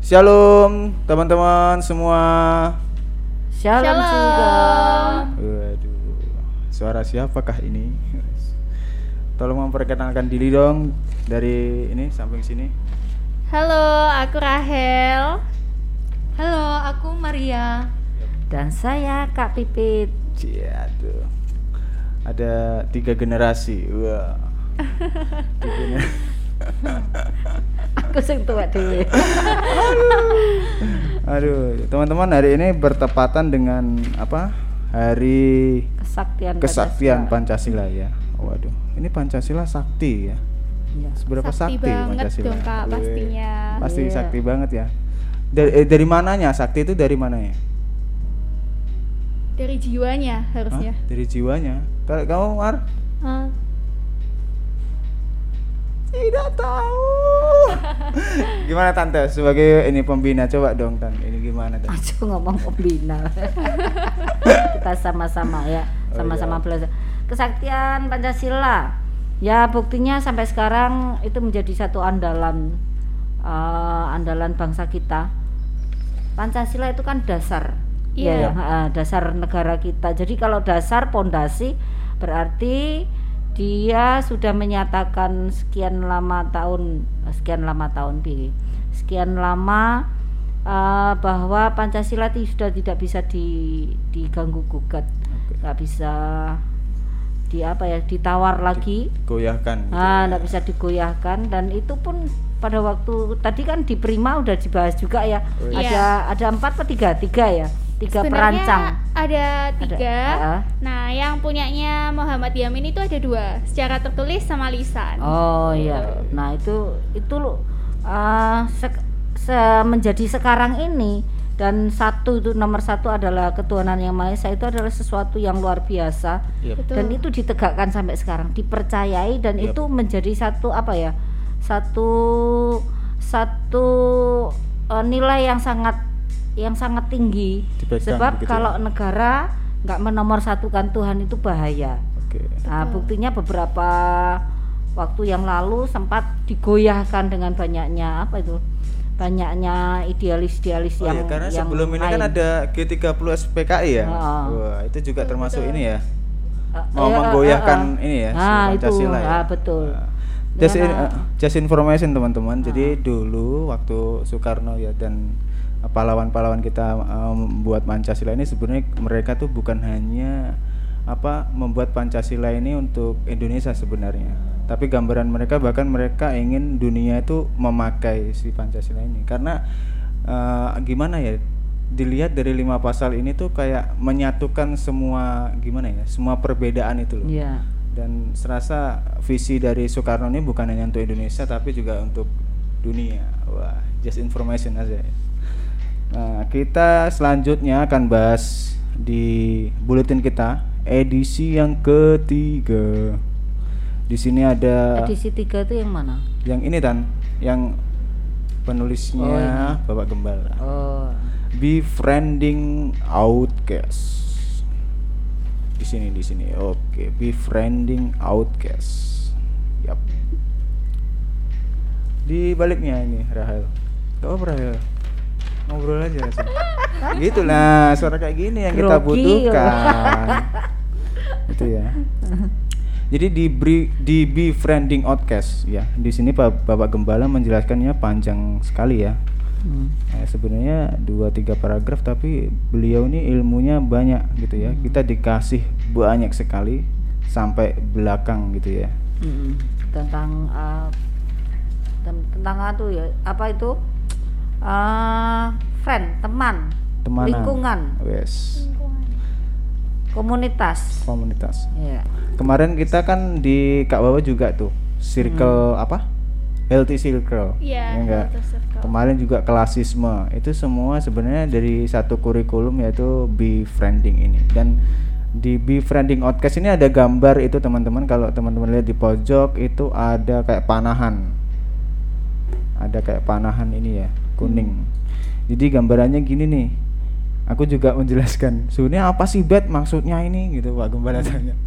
Shalom teman-teman semua. Shalom, Shalom. juga. Waduh, suara siapakah ini? Tolong memperkenalkan diri dong dari ini samping sini. Halo, aku Rahel. Halo, aku Maria. Dan saya Kak Pipit. Tuh. Ada tiga generasi. Wah. Tiga gener- Aku sing tua dhewe. Aduh, teman-teman hari ini bertepatan dengan apa? Hari Kesaktian Kesaktian Pancasila. Pancasila ya. Waduh, ini Pancasila sakti ya. Iya. Seberapa Sakti sakti, banget Pancasila? dong, Kak, pastinya. Pasti Iya. sakti banget ya. Dari, eh, dari mananya? Sakti itu dari mananya? Dari jiwanya Hah? harusnya. Dari jiwanya. Kalau kamu Mar? Hah? Tidak tahu. gimana tante sebagai ini pembina coba dong tante ini gimana tante? Aja ngomong pembina. Kita sama-sama ya, Oh, sama-sama iya. belajar. Kesaktian Pancasila. Ya buktinya sampai sekarang itu menjadi satu andalan eh, andalan bangsa kita. Pancasila itu kan dasar. Iya. Ya, eh, dasar negara kita. Jadi kalau dasar pondasi berarti dia sudah menyatakan sekian lama tahun eh, sekian lama tahun Bi. Sekian lama eh, bahwa Pancasila ti- sudah tidak bisa di diganggu gugat. Nggak bisa di apa ya ditawar lagi Goyahkan. gitu ah ya. nggak bisa digoyahkan dan itu pun pada waktu tadi kan di Prima udah dibahas juga ya Oh, iya. ada ada empat atau tiga tiga ya tiga Sebenarnya perancang ada tiga. ah. Nah, yang punyanya Muhammad Yamin itu ada dua, secara tertulis sama lisan. oh iya nah itu itu loh ah, sek- se- menjadi sekarang ini dan satu itu nomor satu adalah ketuhanan yang maha esa itu adalah sesuatu yang luar biasa Iya. Betul. dan itu ditegakkan sampai sekarang dipercayai dan Yap. itu menjadi satu apa ya satu satu eh, nilai yang sangat yang sangat tinggi Dipegang sebab begitu ya. kalau negara nggak menomorsatukan Tuhan itu bahaya Oke. nah, buktinya beberapa waktu yang lalu sempat digoyahkan dengan banyaknya apa itu banyaknya idealis-idealis Oh yang ya, karena yang sebelum ini kan lain. ada G30 SPKI ya. Ah. Wah, itu juga termasuk betul. ini ya. Mau eh, menggoyahkan eh, eh. ini ya, si ah, itu Pancasila ya. ah, betul Nah, Just, Ya, in- nah. uh, just information teman-teman. Ah. Jadi dulu waktu Soekarno ya dan uh, pahlawan-pahlawan kita uh, membuat Pancasila ini sebenarnya mereka tuh bukan hanya apa membuat Pancasila ini untuk Indonesia sebenarnya. Tapi gambaran mereka bahkan mereka ingin dunia itu memakai si Pancasila ini karena uh, gimana ya dilihat dari lima pasal ini tuh kayak menyatukan semua gimana ya semua perbedaan itu loh Iya. dan serasa visi dari Soekarno ini bukan hanya untuk Indonesia tapi juga untuk dunia wah just information aja ya. Nah kita selanjutnya akan bahas di buletin kita edisi yang ketiga. Di sini ada Edisi tiga itu yang mana? yang ini tan. Yang penulisnya Bapak Gembala Oh, befriending outcast. Di sini di sini. Oke befriending outcast. Yap. Di baliknya ini Rahel. Apa Rahel ngobrol aja sih gitu lah suara kayak gini yang kita butuhkan itu ya jadi di bri- di befriending outcast ya di sini Pak Bapak Gembala menjelaskannya panjang sekali ya hmm. Nah, sebenarnya dua tiga paragraf tapi beliau ini ilmunya banyak gitu ya. Kita dikasih banyak sekali sampai belakang gitu ya. Mm-mm. tentang uh, tentang itu ya apa itu uh, friend teman Temanan. lingkungan Wes, komunitas komunitas. ya Kemarin kita kan di Kak Bawa juga tuh circle apa? Healthy circle. Iya, ya enggak? healthy circle. Kemarin juga kelasisme. Itu semua sebenarnya dari satu kurikulum yaitu befriending ini. Dan di befriending outcast ini ada gambar itu teman-teman kalau teman-teman lihat di pojok itu ada kayak panahan. Ada kayak panahan ini ya, kuning. Jadi gambarannya gini nih. Aku juga menjelaskan, sebenarnya apa sih bet maksudnya ini gitu Pak Gembala tanya.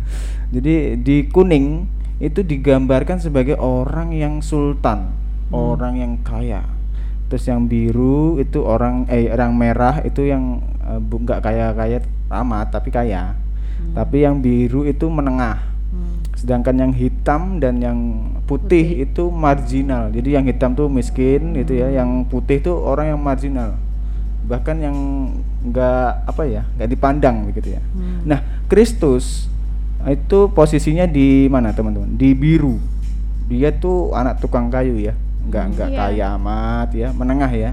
Jadi di kuning itu digambarkan sebagai orang yang sultan, orang yang kaya. terus yang biru itu orang eh orang merah itu yang eh, bu- nggak kaya kaya amat tapi kaya tapi yang biru itu menengah Hmm. sedangkan yang hitam dan yang putih, itu marginal. Jadi yang hitam tuh miskin gitu ya. Yang putih tuh orang yang marginal. Bahkan yang nggak apa ya nggak dipandang begitu ya. Hmm. nah Kristus itu posisinya di mana teman-teman? Di biru. Dia tuh anak tukang kayu ya. Nggak nggak Iya. kaya amat ya. Menengah ya.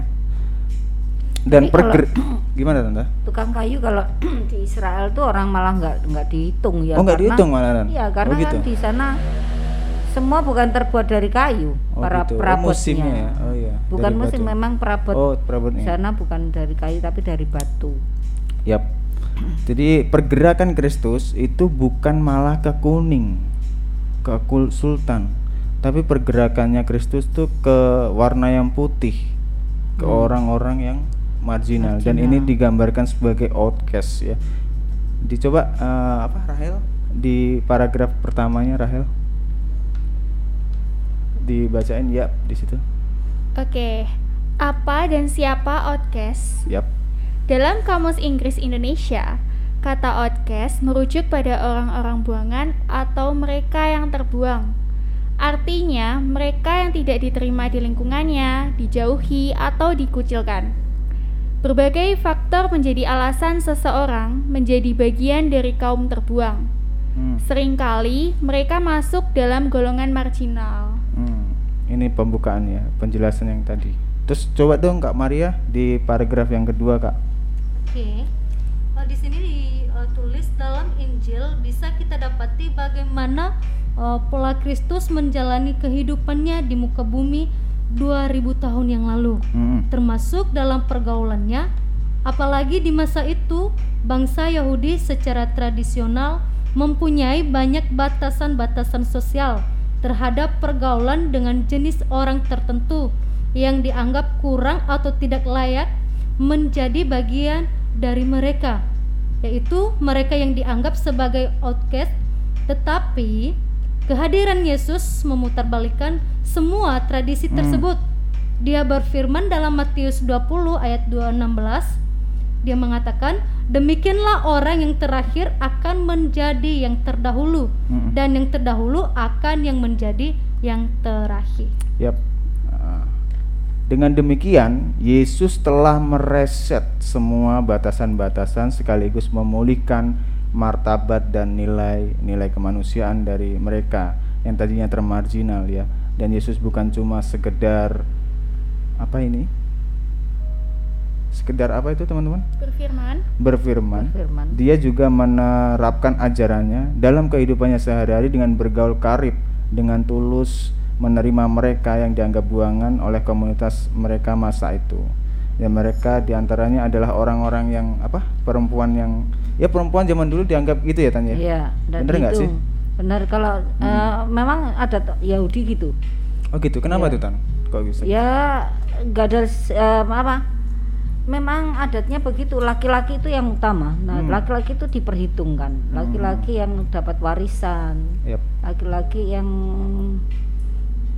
Dan Tapi perger gimana tante? Tukang kayu kalau di Israel tuh orang malah nggak nggak dihitung ya. Oh, nggak dihitung malahan? iya karena Oh, gitu? kan di sana semua bukan terbuat dari kayu Oh, para gitu. Oh, perabotnya musimnya ya? Oh, iya. bukan Dari musim batu. memang perabot oh perabotnya sana bukan dari kayu tapi dari batu Yap. Jadi pergerakan Kristus itu bukan malah ke kuning, ke kul sultan, tapi pergerakannya Kristus tuh ke warna yang putih, ke orang-orang yang marginal. Dan ini digambarkan sebagai outcast ya. Dicoba eh, apa Rahel di paragraf pertamanya Rahel dibacain ya di situ. Oke, apa dan siapa outcast? Yap. Dalam Kamus Inggris Indonesia, kata outcast merujuk pada orang-orang buangan atau mereka yang terbuang. Artinya, mereka yang tidak diterima di lingkungannya, dijauhi, atau dikucilkan. Berbagai faktor menjadi alasan seseorang menjadi bagian dari kaum terbuang. Hmm. Seringkali mereka masuk dalam golongan marginal. Ini pembukaan ya, penjelasan yang tadi. Terus coba dong Kak Maria di paragraf yang kedua Kak. Oke, Eh, di sini ditulis dalam Injil bisa kita dapati bagaimana eh, pola Kristus menjalani kehidupannya di muka bumi 2000 tahun yang lalu, Hmm, termasuk dalam pergaulannya. Apalagi di masa itu, bangsa Yahudi secara tradisional mempunyai banyak batasan-batasan sosial terhadap pergaulan dengan jenis orang tertentu yang dianggap kurang atau tidak layak menjadi bagian dari mereka, yaitu mereka yang dianggap sebagai outcast. Tetapi kehadiran Yesus memutarbalikkan semua tradisi Hmm. tersebut. Dia berfirman dalam Matius 20 ayat 216 dia mengatakan, "Demikianlah orang yang terakhir akan menjadi yang terdahulu, Mm-mm. dan yang terdahulu akan yang menjadi yang terakhir." Yap. Ah. Dengan demikian, Yesus telah mereset semua batasan-batasan sekaligus memulihkan martabat dan nilai-nilai kemanusiaan dari mereka yang tadinya termarginal ya. Dan Yesus bukan cuma sekedar apa ini? Sekedar apa itu teman-teman? Berfirman, berfirman, Berfirman. dia juga menerapkan ajarannya dalam kehidupannya sehari-hari dengan bergaul karib, dengan tulus menerima mereka yang dianggap buangan oleh komunitas mereka masa itu. Ya mereka di antaranya adalah orang-orang yang apa? Perempuan yang ya perempuan zaman dulu dianggap gitu ya Tanya. Iya, dan Bener nggak itu. sih? Hmm. Benar kalau eh, memang ada Yahudi gitu. Oh gitu. Kenapa Iya. tuh Tan? Kok bisa? Ya nggak ada eh, apa? Memang adatnya begitu. Laki-laki itu yang utama. Nah, Hmm. laki-laki itu diperhitungkan. Laki-laki yang dapat warisan. Yap. Laki-laki yang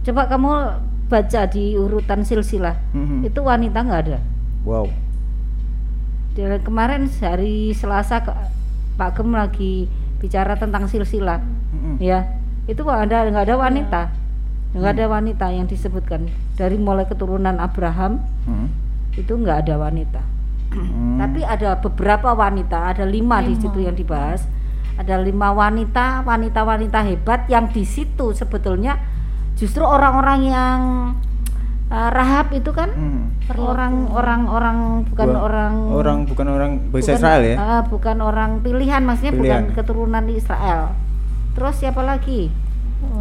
coba kamu baca di urutan silsilah. Mhm. Itu wanita nggak ada. Wow. Dari kemarin hari Selasa Pak Gem lagi bicara tentang silsilah. Mhm. ya itu nggak ada nggak ada wanita nggak ada wanita yang disebutkan dari mulai keturunan Abraham Mhm. Itu nggak ada wanita Hmm. tapi ada beberapa wanita ada lima, di situ yang dibahas ada lima wanita wanita-wanita hebat yang di situ sebetulnya justru orang-orang yang uh, Rahab itu kan Mhm. orang orang orang bukan orang orang bukan orang bukan, Israel ya? uh, bukan orang pilihan maksudnya Pilihan. bukan keturunan Israel terus siapa lagi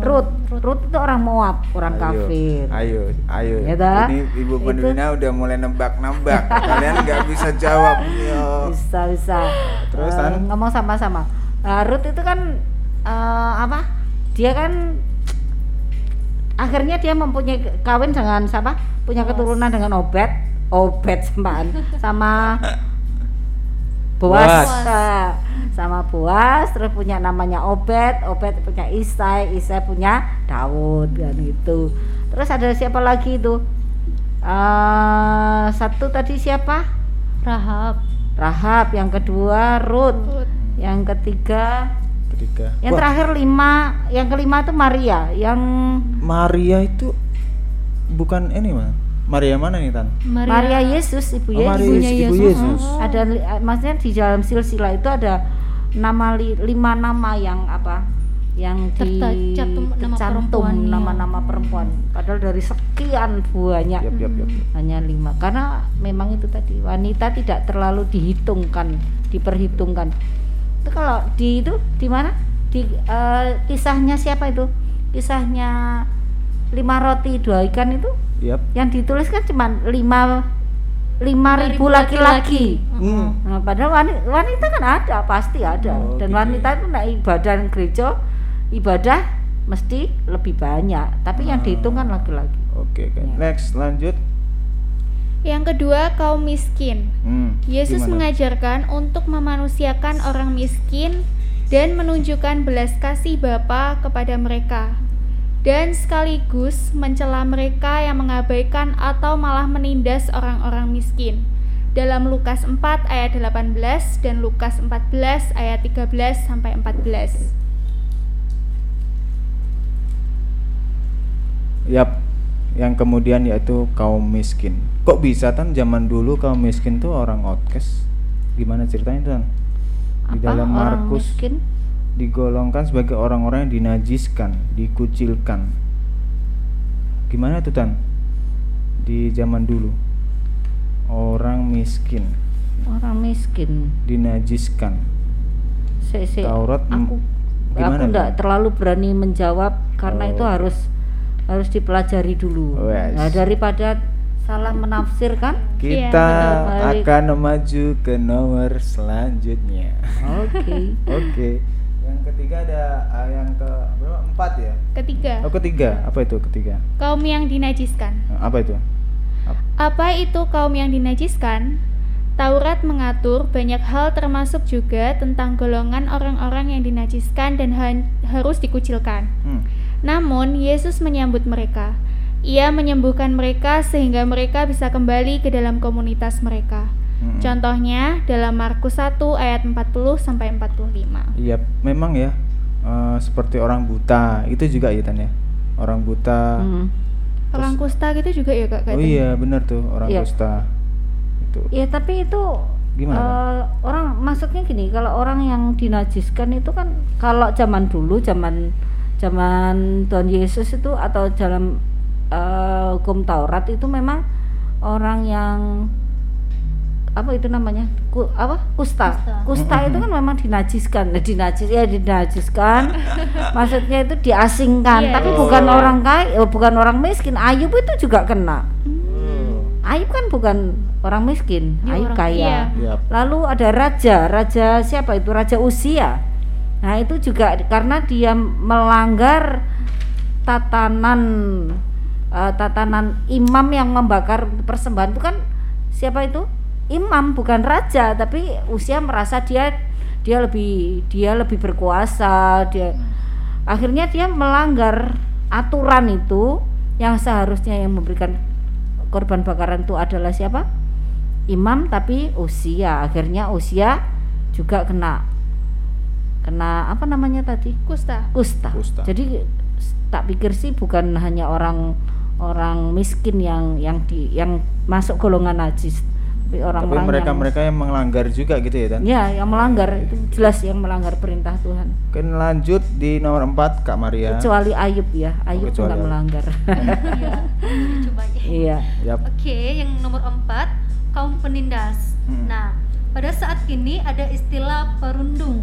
Ruth Ruth itu orang Moab orang kafir Ayo, ayo. Ya dah. Ini Ibu. Pendina udah mulai nebak-nebak. Kalian nggak bisa jawab. Yo. bisa bisa Terus, Eh, Tan? ngomong sama-sama Eh, Ruth itu kan eh, apa dia kan akhirnya dia mempunyai kawin dengan siapa punya keturunan dengan Obed Obed sembaan sama Boas, Boas. Eh, sama Boas terus punya namanya Obed Obed punya Isai Isai punya Daud kan itu terus ada siapa lagi itu Eh, satu tadi siapa? Rahab Rahab, yang kedua Ruth, Ruth. yang ketiga, Ketiga. yang Wah, terakhir lima, yang kelima itu Maria, yang Maria itu bukan ini mah. Maria mana nih tan? Maria, Yesus, ibu Oh, Yesus. Maria ibunya Ibu Yesus. Yesus. Ada eh, maksudnya di dalam silsilah itu ada nama li- lima nama yang apa? Yang tercantum perempuannya. nama-nama perempuan. Padahal dari sekian banyak Yap, yap, yap. hanya lima. Karena memang itu tadi wanita tidak terlalu dihitungkan, diperhitungkan. Itu kalau di itu di mana? Di eh, kisahnya siapa itu? Kisahnya lima roti dua ikan itu Yap. yang ditulis kan cuma lima lima ribu laki-laki. Hmm. Nah, padahal wanita, wanita kan ada, pasti ada. Oh, Dan gitu wanita itu naik ibadah gereja, ibadah mesti lebih banyak. Tapi yang Ah. dihitung kan laki-laki. Oke, oke. Ya. Next, lanjut. Yang kedua, kaum miskin. Hmm. Yesus gimana? mengajarkan untuk memanusiakan orang miskin dan menunjukkan belas kasih Bapa kepada mereka. Dan sekaligus mencela mereka yang mengabaikan atau malah menindas orang-orang miskin. Dalam Lukas 4 ayat 18 dan Lukas 14 ayat 13 sampai 14. Yap. Yang kemudian yaitu kaum miskin. Kok bisa tan zaman dulu kaum miskin tuh orang outcast? Gimana ceritanya tan? Di Apa dalam Markus miskin? Digolongkan sebagai orang-orang yang dinajiskan, dikucilkan. Gimana tuh tan? Di zaman dulu orang miskin Orang miskin. dinajiskan. Se -se, Taurat aku gimana aku enggak terlalu berani menjawab karena Oh, itu harus harus dipelajari dulu. Wes. Nah, daripada salah menafsirkan. Kita betul. akan maju ke nomor selanjutnya. Oke. Oke. Yang ketiga ada ah, yang ke berapa? Empat ya? Ketiga, Oh ketiga. Apa itu ketiga? kaum yang dinajiskan. Nah, Apa itu? Ap- Apa itu kaum yang dinajiskan? Taurat mengatur banyak hal termasuk juga tentang golongan orang-orang yang dinajiskan dan ha- harus dikucilkan. Hmm. Namun Yesus menyambut mereka. Ia menyembuhkan mereka sehingga mereka bisa kembali ke dalam komunitas mereka. Hmm. Contohnya dalam Markus 1 ayat 40 sampai 45. Iya, memang ya. eh, seperti orang buta itu juga ya Tan ya. Orang buta. Hmm. Orang kusta gitu juga ya Kak Oh iya, benar tuh orang Iya. kusta. Itu. Ya tapi itu Gimana, eh, orang maksudnya gini, kalau orang yang dinajiskan itu kan kalau zaman dulu, zaman zaman Tuhan Yesus itu atau dalam eh, hukum Taurat itu memang orang yang apa itu namanya Ku, apa kusta Kusta. kusta itu kan memang dinajiskan Nah, dinajis ya dinajiskan maksudnya itu diasingkan Iya, tapi iya. bukan orang kaya oh, bukan orang miskin Ayub itu juga kena Oh. Ayub kan bukan orang miskin, Dia Ayub orang kaya. iya. Yap. Lalu ada raja, raja siapa itu? Raja Usia. Nah, itu juga karena dia melanggar tatanan eh, tatanan imam yang membakar persembahan itu kan siapa itu? Imam bukan raja, tapi Usia merasa dia dia lebih dia lebih berkuasa, dia akhirnya dia melanggar aturan itu yang seharusnya yang memberikan korban bakaran itu adalah siapa? Imam tapi usia. Akhirnya usia juga kena kena apa namanya tadi? Kusta. Kusta. Kusta. Jadi tak pikir sih bukan hanya orang orang miskin yang yang di yang masuk golongan najis, tapi Tapi mereka-mereka yang melanggar juga gitu ya Tan? yang ya yang melanggar itu jelas yang melanggar perintah Tuhan. Oke, lanjut di nomor 4 Kak Maria. Kecuali Ayub ya, Ayub nggak Ayub. melanggar. Iya, iya. Yap. Oke, yang nomor empat kaum penindas. Hmm. Nah, pada saat ini ada istilah perundung.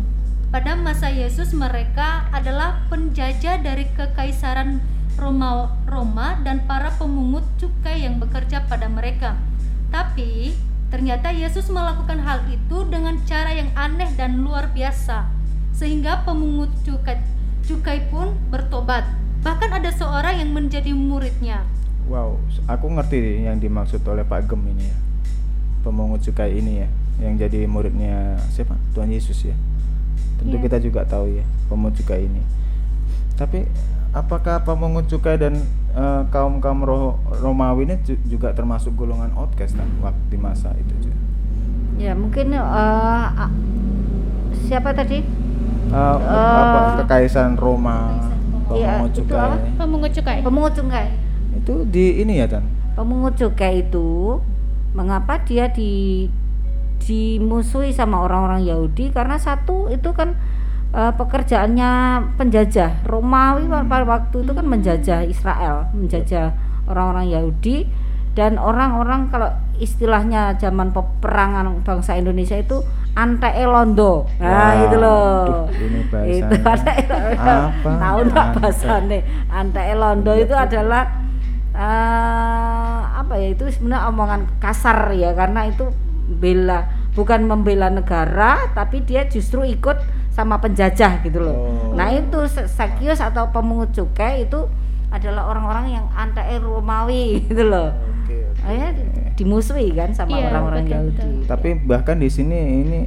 Pada masa Yesus mereka adalah penjajah dari kekaisaran Roma, Roma dan para pemungut cukai yang bekerja pada mereka. Tapi ternyata Yesus melakukan hal itu dengan cara yang aneh dan luar biasa, sehingga pemungut cukai, cukai pun bertobat. Bahkan ada seorang yang menjadi muridnya. Wow, aku ngerti yang dimaksud oleh Pak Gem ini ya. Pemungut cukai ini ya, yang jadi muridnya siapa? Tuhan Yesus ya. Tentu Iya. kita juga tahu ya, pemungut cukai ini. Tapi apakah pemungut cukai dan kaum kaum Romawi ini ju- juga termasuk golongan outcast kan waktu di masa itu. Ya mungkin eh, a- siapa tadi? Eh, Eh, apa kekaisaran Roma Iya, pemungut itu cukai. Pemungut cukai. Pemungut cukai. itu di ini ya tan Pemungut cukai itu mengapa dia di dimusuhi sama orang-orang Yahudi karena satu itu kan eh, pekerjaannya penjajah Romawi pada waktu itu kan menjajah Israel, menjajah orang-orang Yahudi dan orang-orang kalau istilahnya zaman peperangan bangsa Indonesia itu ante elondo. Nah, Wah, itu loh. aduh, ini itu ante Apa? Tahu Ante? bahasanya? Ante elondo itu adalah eh, apa ya itu sebenarnya omongan kasar ya karena itu bela bukan membela negara tapi dia justru ikut sama penjajah gitu loh. Oh. Nah itu Sakius atau pemungut cukai itu adalah orang-orang yang anti Romawi gitu loh. Akhirnya dimusuhi kan sama Iya, orang-orang betul, Yahudi. tapi bahkan di sini ini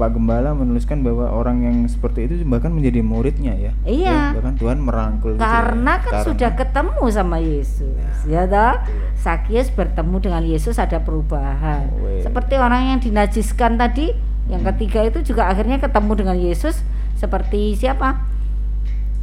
Pak Gembala menuliskan bahwa orang yang seperti itu bahkan menjadi muridnya ya Iya. Ya, bahkan Tuhan merangkul gitu ya. Karena kan Karena- sudah ketemu sama Yesus, ya toh? Sakius bertemu dengan Yesus ada perubahan. Oh. Seperti orang yang dinajiskan tadi, yang ketiga itu juga akhirnya ketemu dengan Yesus seperti siapa?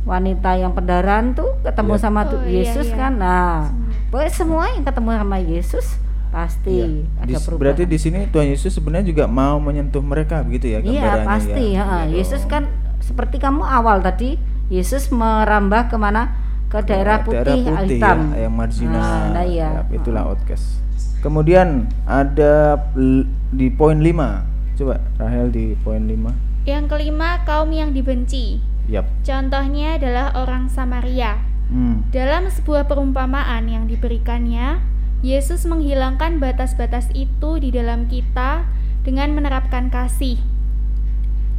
Wanita yang pendaran tuh ketemu Iya. sama Oh, iya, Yesus iya. kan. Nah, pokoknya semua yang ketemu sama Yesus pasti Iya. ada Di- perubahan. berarti di sini Tuhan Yesus sebenarnya juga mau menyentuh mereka begitu ya Iya gambarannya pasti ya. Iya Yesus kan seperti kamu awal tadi Yesus merambah ke mana ke daerah putih, daerah putih hitam ya, yang marginal. Nah, nah iya. Yap, itulah outcast. Kemudian ada di poin 5. Coba Rahel di poin 5. Yang kelima, kaum yang dibenci. Yap. Contohnya adalah orang Samaria. Hmm. Dalam sebuah perumpamaan yang diberikannya, Yesus menghilangkan batas-batas itu di dalam kita dengan menerapkan kasih.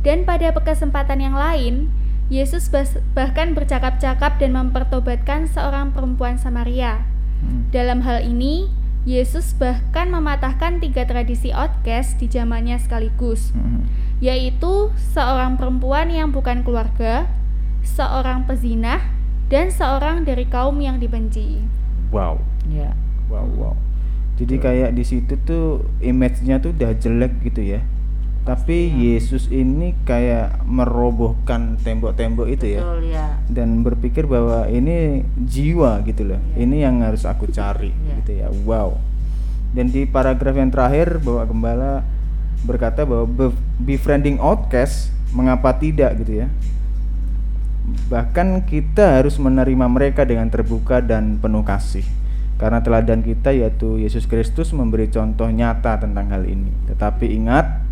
Dan pada kesempatan yang lain, Yesus bahkan bercakap-cakap dan mempertobatkan seorang perempuan Samaria. Hmm. Dalam hal ini, Yesus bahkan mematahkan tiga tradisi outcast di zamannya sekaligus, Hmm. yaitu seorang perempuan yang bukan keluarga, seorang pezinah, dan seorang dari kaum yang dibenci. Wow. Ya. Wow, wow. Jadi kayak di situ tuh image-nya tuh udah jelek gitu ya. Tapi Yesus ini kayak merobohkan tembok-tembok itu ya Betul ya. dan berpikir bahwa ini jiwa gitu loh. Iya. Ini yang harus aku cari Iya. gitu ya. Wow. Dan di paragraf yang terakhir bahwa gembala berkata bahwa be- befriending outcast mengapa tidak gitu ya. Bahkan kita harus menerima mereka dengan terbuka dan penuh kasih. Karena teladan kita yaitu Yesus Kristus memberi contoh nyata tentang hal ini. Tetapi ingat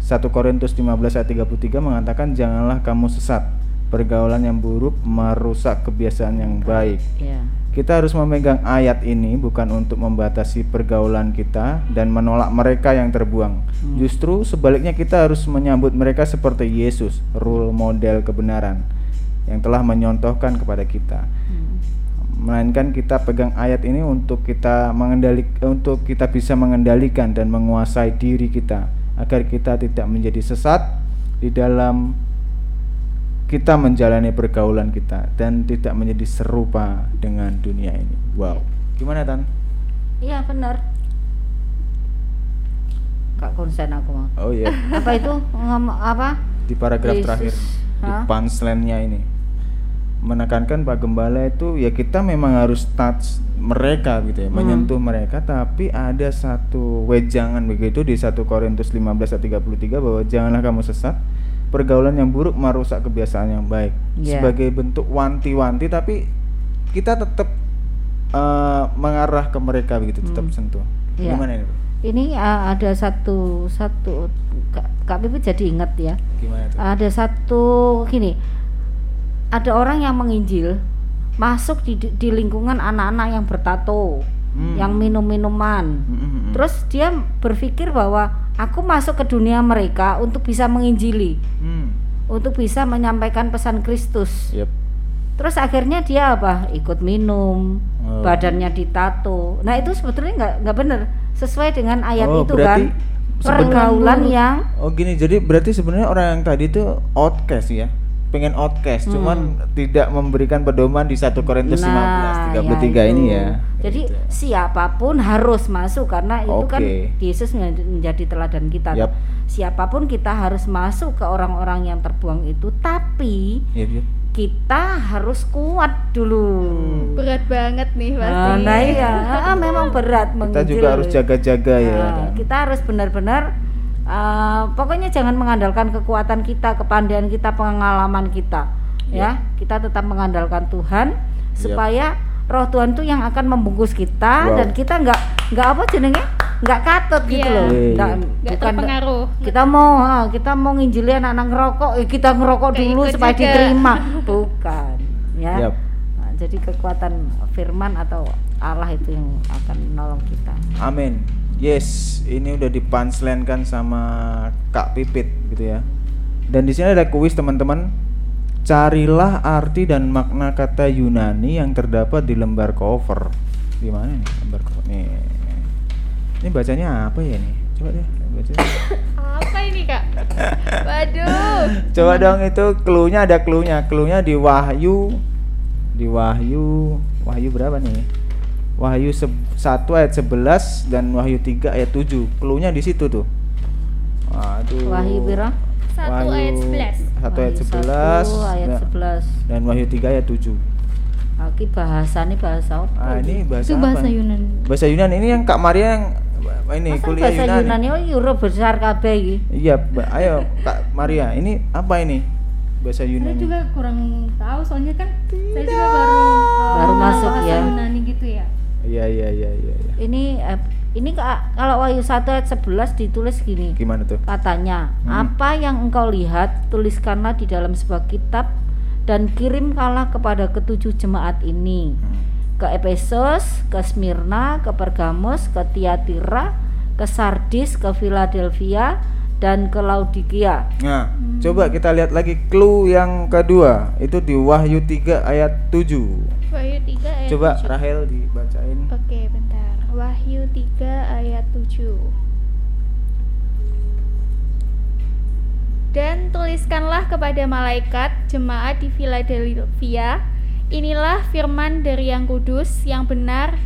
1 Korintus 15 ayat 33 mengatakan janganlah kamu sesat. Pergaulan yang buruk merusak kebiasaan yang baik. Ya. Kita harus memegang ayat ini bukan untuk membatasi pergaulan kita dan menolak mereka yang terbuang. Justru sebaliknya kita harus menyambut mereka seperti Yesus, role model kebenaran yang telah menyontohkan kepada kita. Melainkan kita pegang ayat ini untuk kita mengendalik untuk kita bisa mengendalikan dan menguasai diri kita agar kita tidak menjadi sesat di dalam kita menjalani pergaulan kita dan tidak menjadi serupa dengan dunia ini. Wow. Gimana Tan? Iya benar. Kak konsen aku mau. Oh iya, Apa itu ngom apa? di paragraf Yesus. terakhir di Hah? punchline-nya ini menekankan Pak Gembala itu ya kita memang harus touch mereka gitu ya, Hmm. menyentuh mereka tapi ada satu wejangan begitu di 1 Korintus 15 ayat 33 bahwa janganlah kamu sesat pergaulan yang buruk merusak kebiasaan yang baik Iya. sebagai bentuk wanti-wanti tapi kita tetap eh, mengarah ke mereka begitu tetap Hmm. sentuh Iya. gimana ini Pak? Ini uh, ada satu satu Kak, Kak Pipi jadi ingat ya. gimana tuh Ada satu gini. Ada orang yang menginjil masuk di di lingkungan anak-anak yang bertato, Hmm. yang minum-minuman. Mm, mm, mm. Terus dia berpikir bahwa aku masuk ke dunia mereka untuk bisa menginjili, Hmm. untuk bisa menyampaikan pesan Kristus. Yep. Terus akhirnya dia apa? Ikut minum, Oh. badannya ditato. Nah itu sebetulnya nggak nggak benar sesuai dengan ayat Oh, itu berarti kan. Pergaulan yang Oh gini, jadi berarti sebenarnya orang yang tadi itu outcast ya, pengen outcast, Hmm. cuman tidak memberikan pedoman di 1 Korintus 15 33 ya ini itu. ya. Jadi Gitu. siapa pun harus masuk karena itu kan. Yesus menjadi, teladan kita. Yap. Siapa pun kita harus masuk ke orang-orang yang terbuang itu, tapi Iya, iya. kita harus kuat dulu. Berat banget nih pasti. Nah, nah iya, Ah, memang berat Kita menginjil. juga harus jaga-jaga ya. Nah, kan? kita harus benar-benar uh, pokoknya jangan mengandalkan kekuatan kita, kepandaian kita, pengalaman kita, ya. Kita tetap mengandalkan Tuhan supaya Roh Tuhan itu yang akan membungkus kita Wow. dan kita nggak nggak apa jenenge nggak katut gitu Iya. loh. Iya, iya. Nggak Nggak bukan terpengaruh. kita mau kita mau nginjilin anak ngerokok, eh, kita ngerokok Nggak dulu supaya juga. diterima. Bukan, ya. Nah, jadi kekuatan firman atau Allah itu yang akan menolong kita. Amin. Yes, ini udah dipanslenkan sama Kak Pipit gitu ya. Dan di sini ada kuis teman-teman. Carilah arti dan makna kata Yunani yang terdapat di lembar cover. Di mana nih lembar cover? Nih. Ini bacanya apa ya nih? Coba deh baca. Apa ini kak? Waduh. Coba dong itu clue-nya ada clue-nya. Clue-nya di Wahyu di Wahyu Wahyu berapa nih? Wahyu se- 1 ayat 11 dan Wahyu 3 ayat 7. Clue-nya di situ tuh. Waduh. Wahyu pira? Satu ayat 11. 1 ayat Wahyu 11 satu ayat da- 11. dan Wahyu 3 ayat 7. Aki bahasa nih bahasa apa? Ah, ini bahasa Itu bahasa apa? Yunani. Bahasa Yunani ini yang Kak Maria yang ini Masa kuliah bahasa Yunani. Yunani oh euro besar kabeh iki. Iya, ayo Kak Maria, ini apa ini? Bahasa Saya Yunani. juga kurang tahu soalnya kan saya juga baru uh, Baru masuk bahasa ya. Yunani gitu ya. Iya, iya, iya, iya. iya. Ini eh, ini kalau Wahyu 1 ayat 11 ditulis gini. Gimana tuh? Katanya, Hmm. apa yang engkau lihat tuliskanlah di dalam sebuah kitab dan kirimkanlah kepada ketujuh jemaat ini. Ke Efesus, ke Smyrna, ke Pergamos, ke Tiatira, ke Sardis, ke Philadelphia dan ke Laodikia. Nah, coba kita lihat lagi clue yang kedua. Itu di Wahyu 3 ayat 7. Wahyu 3 ayat Coba 7. Rahel dibacain. Oke, bentar. Wahyu 3 ayat 7. Dan tuliskanlah kepada malaikat jemaat di Philadelphia, inilah firman dari yang kudus, yang benar,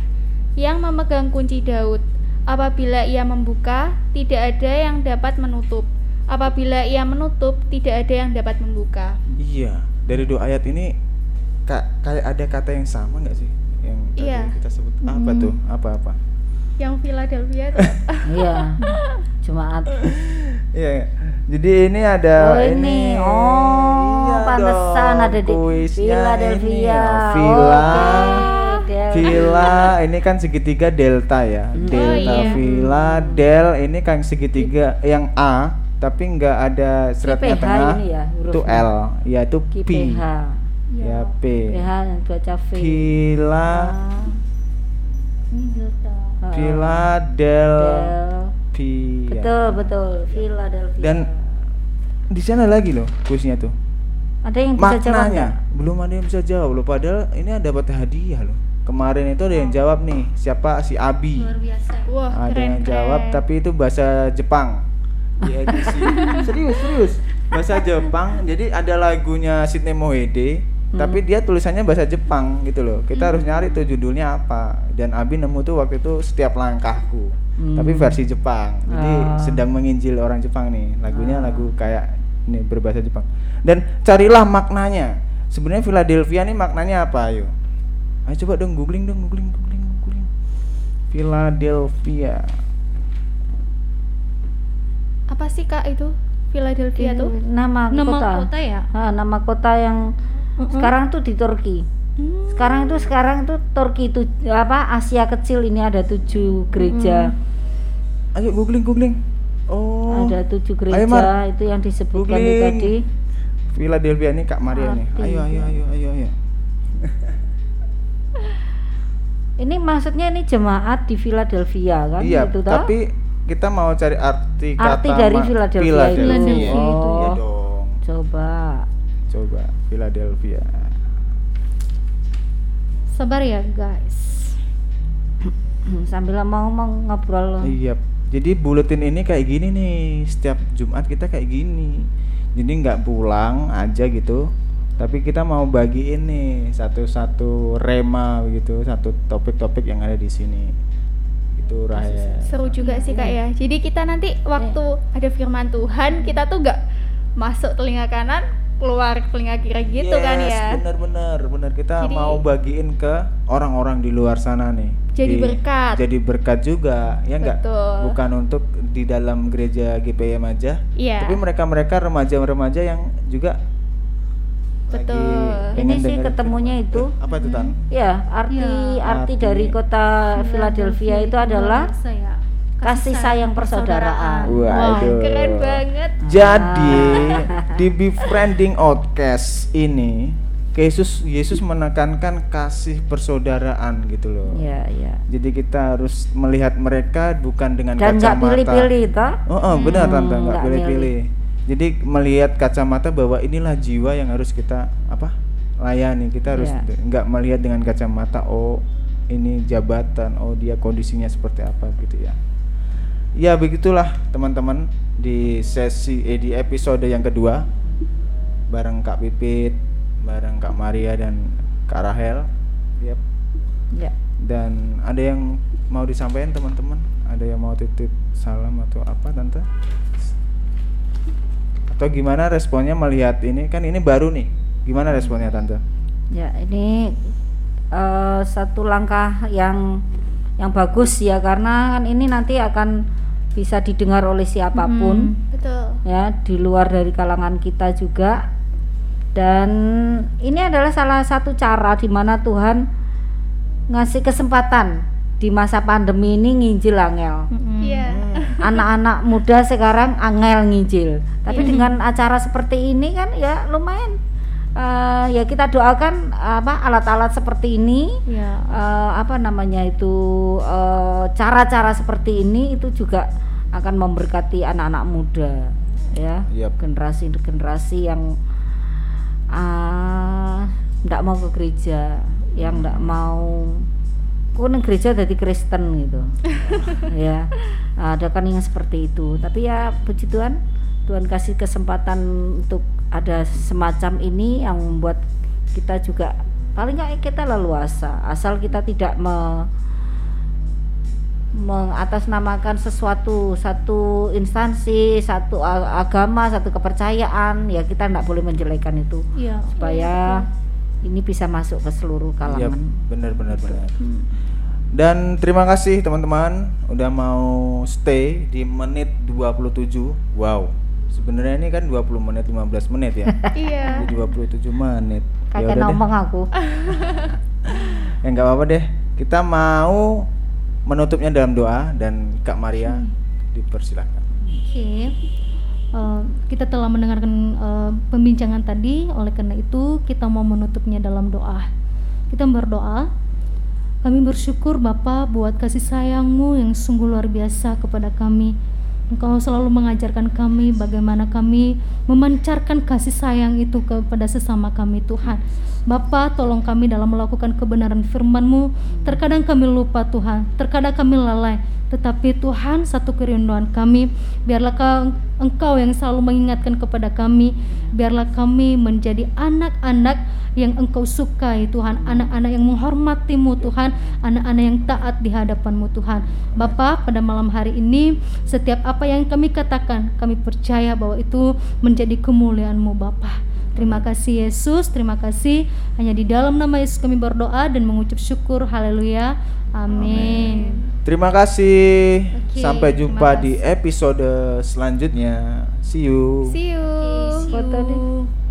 yang memegang kunci Daud. Apabila ia membuka, tidak ada yang dapat menutup. Apabila ia menutup, tidak ada yang dapat membuka. Iya, dari dua ayat ini kak kayak ada kata yang sama nggak sih? Yang tadi Iya. kita sebut apa tuh? Apa-apa? Yang Philadelphia itu Iya. Jemaat. Iya. Jadi ini ada Oh, ini. Oh, Iya pantesan dong, ada di kuisnya Philadelphia. ini. Villa. Oke, Del- Villa ini kan segitiga delta ya. Hmm. Delta Oh, iya. Villa del ini kan segitiga yang A tapi nggak ada seratnya tengah. ini ya, Itu. L, ya itu Ki P. PH. Ya P. PH baca V. Villa del Del. P. ya. Betul, betul. Philadelphia. Dan di sana lagi loh kuisnya tuh. ada yang bisa jawab Maknanya nggak? belum ada yang bisa jawab loh. Padahal ini ada dapat hadiah loh. Kemarin itu ada yang jawab nih. Siapa? Si Abi? Luar biasa. Wah, ada keren, yang jawab keren. tapi itu bahasa Jepang. Di edisi. Serius serius. Bahasa Jepang jadi ada lagunya Sydney Moede tapi dia tulisannya bahasa Jepang gitu loh. Kita harus nyari tuh judulnya apa. Dan Abi nemu tuh waktu itu setiap langkahku Hmm. tapi versi Jepang. Jadi Ah. sedang menginjil orang Jepang nih. Lagunya lagu kayak ini berbahasa Jepang. Dan carilah maknanya. Sebenarnya Philadelphia nih maknanya apa ayo ayo coba dong googling dong googling googling googling Philadelphia Apa sih Kak itu? Philadelphia Itu tuh? nama, Nama kota. kota ya? Ah, nama kota yang sekarang tuh di Turki. Hmm. Sekarang itu sekarang itu Turki itu apa Asia kecil ini ada tujuh gereja. Ayo googling googling. Oh. Ada tujuh Ayo, Mar. gereja itu yang disebutkan Googling. tadi. Philadelphia ini Kak Maria nih. Arti. Ayo ayo ayo ayo ayo. Ini maksudnya ini jemaat di Philadelphia kan iya, itu toh? tapi kita mau cari arti, Arti kata dari Philadelphia itu. Philadelphia itu Iya ya. dong. Coba. Coba Philadelphia. Sabar ya guys. Sambil mau mau ngobrol. Iya. Jadi buletin ini kayak gini nih, setiap Jumat kita kayak gini. Jadi nggak pulang aja gitu, tapi kita mau bagiin nih satu-satu rema gitu, satu topik-topik yang ada di sini. Itu Raya. Seru juga sih kak ya. Jadi kita nanti waktu ada firman Tuhan kita tuh nggak masuk telinga kanan keluar telinga kiri gitu kan ya. Bener bener bener kita Jadi- mau bagiin ke orang-orang di luar sana nih. Jadi berkat. Jadi berkat juga, ya enggak? Bukan untuk di dalam gereja GPM aja, Iya. tapi mereka-mereka remaja-remaja yang juga Betul. lagi Ini sih ketemunya itu. Eh, apa itu tan? Ya, arti Ya, arti arti. dari kota Philadelphia itu adalah ya. kasih sayang persaudaraan. Waduh. Keren banget. Jadi di befriending outcast ini, Yesus Yesus menekankan kasih persaudaraan gitu loh. Ya, ya. Jadi kita harus melihat mereka bukan dengan Dan nggak kacamata. pilih-pilih toh. Oh, oh, benar Hmm, tante, nggak nggak pilih-pilih. Jadi melihat kacamata bahwa inilah jiwa yang harus kita apa layani. Kita harus nggak melihat dengan kacamata oh ini jabatan, oh dia kondisinya seperti apa gitu ya. Ya begitulah teman-teman di sesi eh, di episode yang kedua bareng Kak Pipit, bareng Kak Maria dan Kak Rahel. Yap. Ya. Dan ada yang mau disampaikan teman-teman? Ada yang mau titip salam atau apa tante? Atau gimana responnya melihat ini? Kan ini baru nih. Gimana responnya tante? Ya, ini eh, satu langkah yang yang bagus ya karena kan ini nanti akan bisa didengar oleh siapa pun Betul. ya di luar dari kalangan kita juga dan ini adalah salah satu cara di mana Tuhan ngasih kesempatan di masa pandemi ini nginjil angel Mm-mm. Iya. Anak-anak muda sekarang angel nginjil tapi Iya. dengan acara seperti ini kan ya lumayan eh, ya kita doakan apa alat-alat seperti ini Ya. eh, apa namanya itu eh, cara-cara seperti ini itu juga akan memberkati anak-anak muda ya Yap. generasi-generasi yang ah nggak mau ke gereja yang nggak mau kok neng gereja jadi Kristen gitu? Ya ada kan yang seperti itu. Tapi ya puji Tuhan Tuhan kasih kesempatan untuk ada semacam ini yang membuat kita juga paling nggak kita leluasa. Asal kita tidak me, mengatasnamakan sesuatu satu instansi satu agama satu kepercayaan ya kita tidak boleh menjelekan itu. Iya. supaya ini bisa masuk ke seluruh kalangan benar benar benar. Dan terima kasih teman-teman udah mau stay di menit 27. Wow. Sebenarnya ini kan 20 menit 15 menit ya. Iya. Jadi 27 menit. Ya deh. ngomong aku Ya nggak apa-apa deh. Kita mau menutupnya dalam doa dan Kak Maria dipersilakan. Oke, Eh, kita telah mendengarkan eh, pembincangan tadi, oleh karena itu kita mau menutupnya dalam doa. Kita berdoa. Kami bersyukur Bapa buat kasih sayangmu yang sungguh luar biasa kepada kami. Engkau selalu mengajarkan kami bagaimana kami memancarkan kasih sayang itu kepada sesama kami Tuhan. Bapa, tolong kami dalam melakukan kebenaran firman-Mu. Terkadang kami lupa Tuhan, terkadang kami lalai. Tetapi Tuhan, satu kerinduan kami, biarlah kau- Engkau yang selalu mengingatkan kepada kami, biarlah kami menjadi anak-anak yang Engkau sukai Tuhan, anak-anak yang menghormatimu Tuhan, anak-anak yang taat di hadapanmu Tuhan. Bapa, pada malam hari ini, setiap apa yang kami katakan, kami percaya bahwa itu menjadi kemuliaan-Mu Bapa. Terima kasih Yesus, terima kasih. Hanya di dalam nama Yesus kami berdoa dan mengucap syukur. Haleluya. Amin. Terima kasih. Oke, Sampai jumpa di episode selanjutnya. See you. See you. See Foto deh. you.